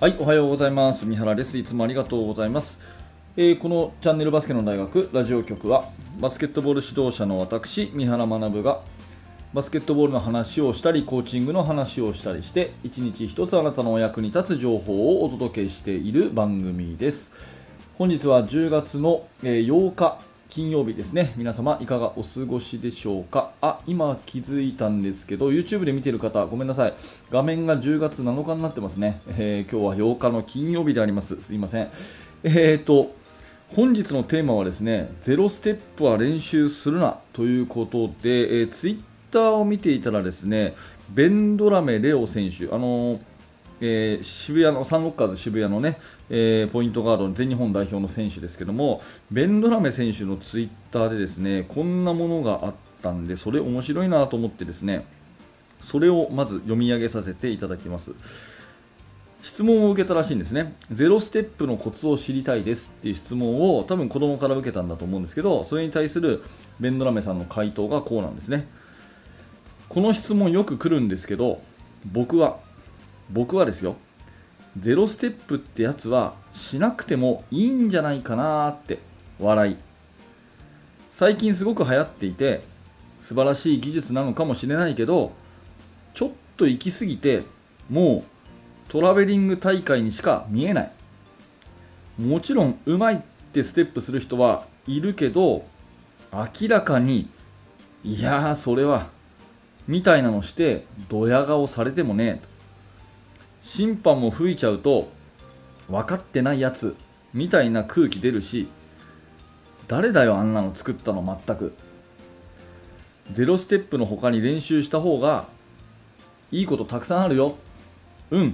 はい、おはようございます。三原です。いつもありがとうございます。えーこのチャンネルバスケの大学ラジオ局はバスケットボール指導者の私、三原学がバスケットボールの話をしたり、コーチングの話をしたりして、一日一つあなたのお役に立つ情報をお届けしている番組です。本日は10月の8日金曜日ですね。皆様いかがお過ごしでしょうか？あ、今気づいたんですけど、YouTube で見てる方ごめんなさい。画面が10月7日になってますね。えー今日は8日の金曜日であります。すいません。えーと、本日のテーマはですね、ゼロステップは練習するなということで、えー、ツイッターを見ていたらですね、ベンドラメレオ選手、あのーえー渋谷のサンロッカーズ渋谷のね、えーポイントガードの全日本代表の選手ですけども、ベンドラメ選手のツイッターでですね、こんなものがあったんで、それ面白いなと思ってですね、それをまず読み上げさせていただきます。質問を受けたらしいんですね。ゼロステップのコツを知りたいですっていう質問を多分子供から受けたんだと思うんですけど、それに対するベンドラメさんの回答がこうなんですね。この質問よく来るんですけど、僕は、僕はですよ、ゼロステップってやつはしなくてもいいんじゃないかなって笑い。最近すごく流行っていて、素晴らしい技術なのかもしれないけど、ちょっと行き過ぎて、もうトラベリング大会にしか見えない。もちろん、うまいってステップする人はいるけど、明らかに、いやー、それは、みたいなのして、ドヤ顔されてもね、審判も吹いちゃうと、分かってないやつ、みたいな空気出るし、誰だよ、あんなの作ったの、全く。ゼロステップの他に練習した方が、いいことたくさんあるよ。うん。っ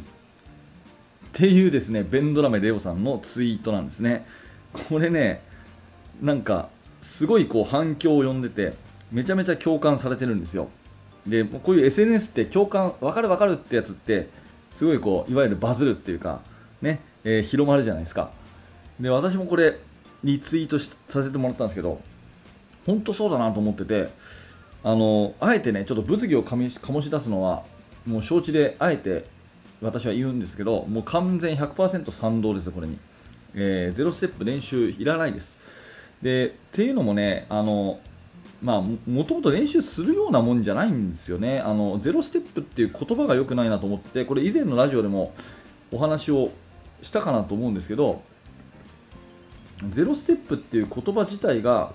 ていうですね、ベンドラメレオさんのツイートなんですね。これね、なんか、すごいこう反響を呼んでて、めちゃめちゃ共感されてるんですよ。で、こういう SNS って共感、わかるわかるってやつって、すごいこう、いわゆるバズるっていうか、ね、えー広まるじゃないですか。で、私もこれ、リツイートさせてもらったんですけど、本当そうだなと思ってて、あの、あえてね、ちょっと物議を醸し出すのは、もう承知で、あえて私は言うんですけど、もう完全100%賛同です、これに。えーゼロステップ練習いらないです。で、っていうのもね、あの、まあ、もともと練習するようなもんじゃないんですよね。あの、ゼロステップっていう言葉が良くないなと思って、これ以前のラジオでもお話をしたかなと思うんですけど、ゼロステップっていう言葉自体が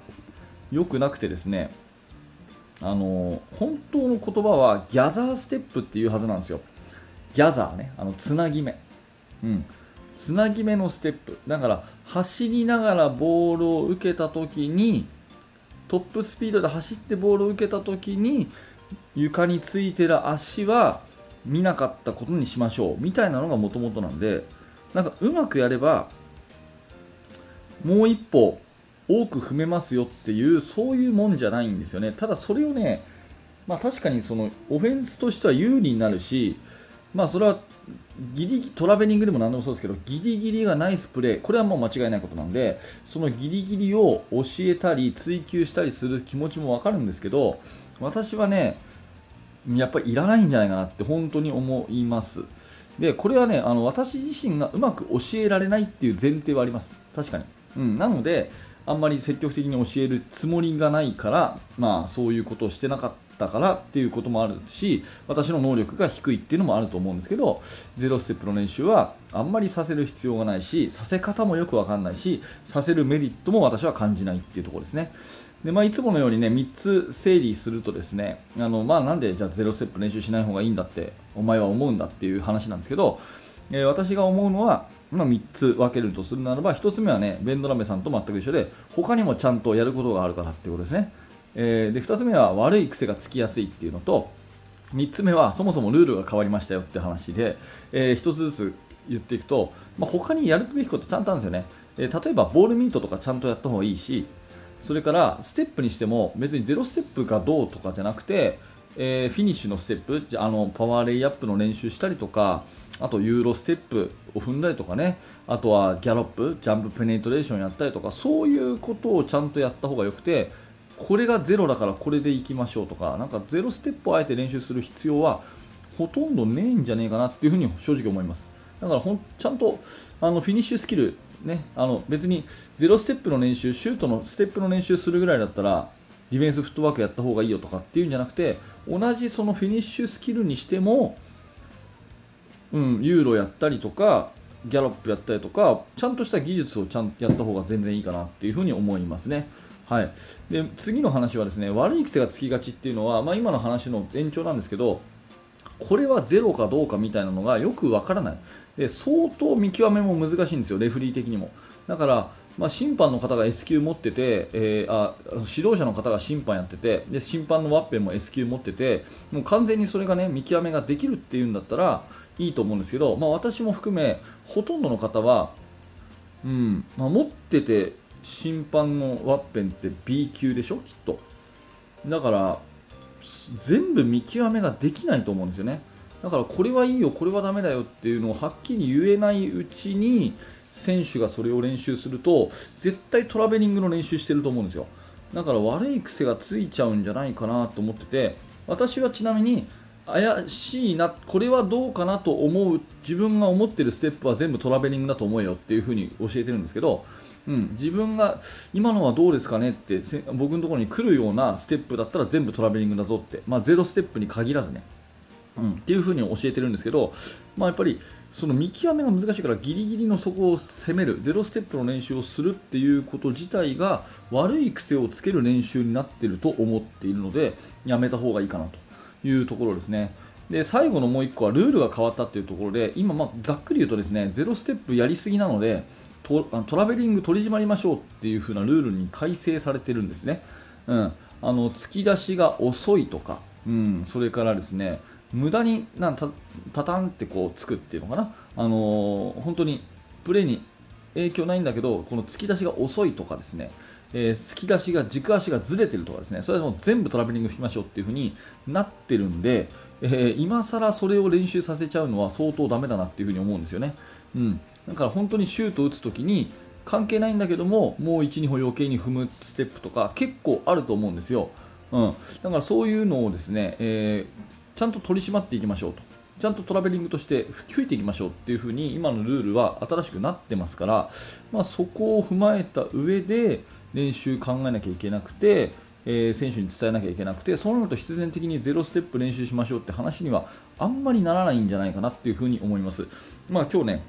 良くなくてですね、あの本当の言葉はギャザーステップっていうはずなんですよ。ギャザーね、あのつなぎ目。うん。つなぎ目のステップ。だから、走りながらボールを受けたときに、トップスピードで走ってボールを受けたときに、床についてる足は見なかったことにしましょう。みたいなのがもともとなんで、なんかうまくやれば、もう一歩多く踏めますよっていうそういうもんじゃないんですよねただそれをねまあ確かにそのオフェンスとしては有利になるしまあそれはギリトラベリングでも何でもそうですけどギリギリがナイスプレー。これはもう間違いないことなんでそのギリギリを教えたり追求したりする気持ちもわかるんですけど私はねやっぱりいらないんじゃないかなって本当に思います。でこれはねあの私自身がうまく教えられないっていう前提はあります。確かに、うん、なのであんまり積極的に教えるつもりがないから、まあ、そういうことをしてなかったからっていうこともあるし私の能力が低いっていうのもあると思うんですけどゼロステップの練習はあんまりさせる必要がないしさせ方もよくわかんないしさせるメリットも私は感じないっていうところですね。で、まあ、いつものようにね3つ整理するとですねあの、まあ、なんでじゃあゼロステップ練習しない方がいいんだってお前は思うんだっていう話なんですけどえー私が思うのは、まあ、3つ分けるとするならば1つ目はねベンドラメさんと全く一緒で他にもちゃんとやることがあるからっていうことですね、えーで2つ目は悪い癖がつきやすいっていうのと3つ目はそもそもルールが変わりましたよって話で、え1つずつ言っていくと、まあ、他にやるべきことちゃんとあるんですよね、えー例えばボールミートとかちゃんとやった方がいいしそれからステップにしても別にゼロステップがどうとかじゃなくて、えーフィニッシュのステップじゃあのパワーレイアップの練習したりとかあとユーロステップを踏んだりとかね。あとはギャロップジャンプペネトレーションやったりとかそういうことをちゃんとやった方がよくてこれがゼロだからこれでいきましょうとかなんかゼロステップをあえて練習する必要はほとんどねえんじゃねえかなっていうふに正直思います。だからほんちゃんとあのフィニッシュスキル、ね、あの別にゼロステップの練習、シュートのステップの練習するぐらいだったらディフェンスフットワークやった方がいいよとかっていうんじゃなくて同じそのフィニッシュスキルにしても、うん、ユーロやったりとかギャロップやったりとかちゃんとした技術をちゃんとやった方が全然いいかなっていうふに思いますね。はい、で次の話はですね悪い癖がつきがちっていうのは、まあ、今の話の延長なんですけどこれはゼロかどうかみたいなのがよくわからないで相当見極めも難しいんですよ、レフリー的にも。だから、まあ、審判の方が S 級持ってて、えー、あ指導者の方が審判やっててで審判のワッペンも S 級持っててもう完全にそれが、ね、見極めができるっていうんだったらいいと思うんですけど、まあ、私も含めほとんどの方は、うんまあ、持ってて審判のワッペンって B 級でしょきっと。だから全部見極めができないと思うんですよね。だからこれはいいよこれはダメだよっていうのをはっきり言えないうちに選手がそれを練習すると絶対トラベリングの練習してると思うんですよ。だから悪い癖がついちゃうんじゃないかなと思ってて私はちなみに怪しいなこれはどうかなと思う自分が思ってるステップは全部トラベリングだと思えよっていう風に教えてるんですけど、うん、自分が今のはどうですかねって僕のところに来るようなステップだったら全部トラベリングだぞって、まあ、ゼロステップに限らずね、うん、っていう風に教えてるんですけど、まあ、やっぱりその見極めが難しいからギリギリの底を攻めるゼロステップの練習をするっていうこと自体が悪い癖をつける練習になっていると思っているのでやめた方がいいかなというところですね。で最後のもう1個はルールが変わったというところで今、まあ、ざっくり言うとですねゼロステップやりすぎなのでトトラベリング取り締まりましょうっていう風なルールに改正されてるんですね、うん、あの突き出しが遅いとか、うん、それからですね無駄になんたたたんってこうつくっていうのかな、あのー、本当にプレーに影響ないんだけどこの突き出しが遅いとかですね、えー、突き出しが軸足がずれてるとかですね。それはも全部トラベリング引きましょうっていう風になってるんで、えー、今更それを練習させちゃうのは相当ダメだなっていう風に思うんですよね。うん、だから本当にシュートを打つ時に関係ないんだけどももう1、2歩余計に踏むステップとか結構あると思うんですよ。うん、だからそういうのをですね、えー、ちゃんと取り締まっていきましょうと。ちゃんとトラベリングとして吹いていきましょうっていう風に今のルールは新しくなってますから、まあ、そこを踏まえた上で練習考えなきゃいけなくて、えー、選手に伝えなきゃいけなくてそうなると必然的にゼロステップ練習しましょうって話にはあんまりならないんじゃないかなっていう風に思います。まあ、今日ね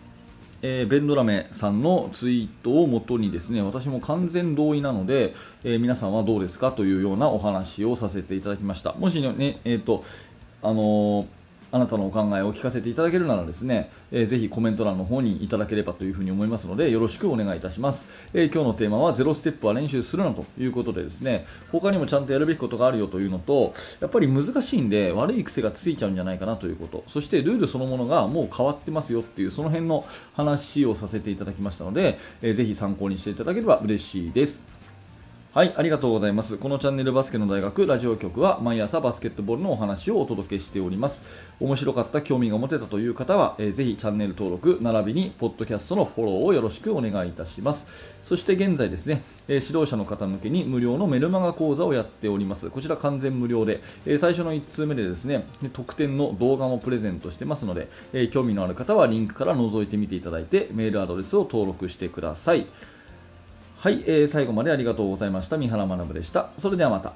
えー、ベンドラメさんのツイートをもとにですね私も完全同意なので、えー、皆さんはどうですかというようなお話をさせていただきました。もしね、えーとあのあなたのお考えを聞かせていただけるならですね、えー、ぜひコメント欄の方にいただければというふに思いますのでよろしくお願いいたします、えー、今日のテーマはゼロステップは練習するなということでですね他にもちゃんとやるべきことがあるよというのとやっぱり難しいんで悪い癖がついちゃうんじゃないかなということ。そしてルールそのものがもう変わってますよっていうその辺の話をさせていただきましたので、えー、ぜひ参考にしていただければ嬉しいです。はい、ありがとうございます。このチャンネルバスケの大学ラジオ局は毎朝バスケットボールのお話をお届けしております。面白かった、興味が持てたという方は、えー、ぜひチャンネル登録、並びにポッドキャストのフォローをよろしくお願いいたします。そして現在ですね、えー、指導者の方向けに無料のメルマガ講座をやっております。こちら完全無料で、えー、最初の1通目でですね、特典の動画もプレゼントしてますので、え興味のある方はリンクから覗いてみていただいて、メールアドレスを登録してください。はい、えー、最後までありがとうございました。三原学でした。それではまた。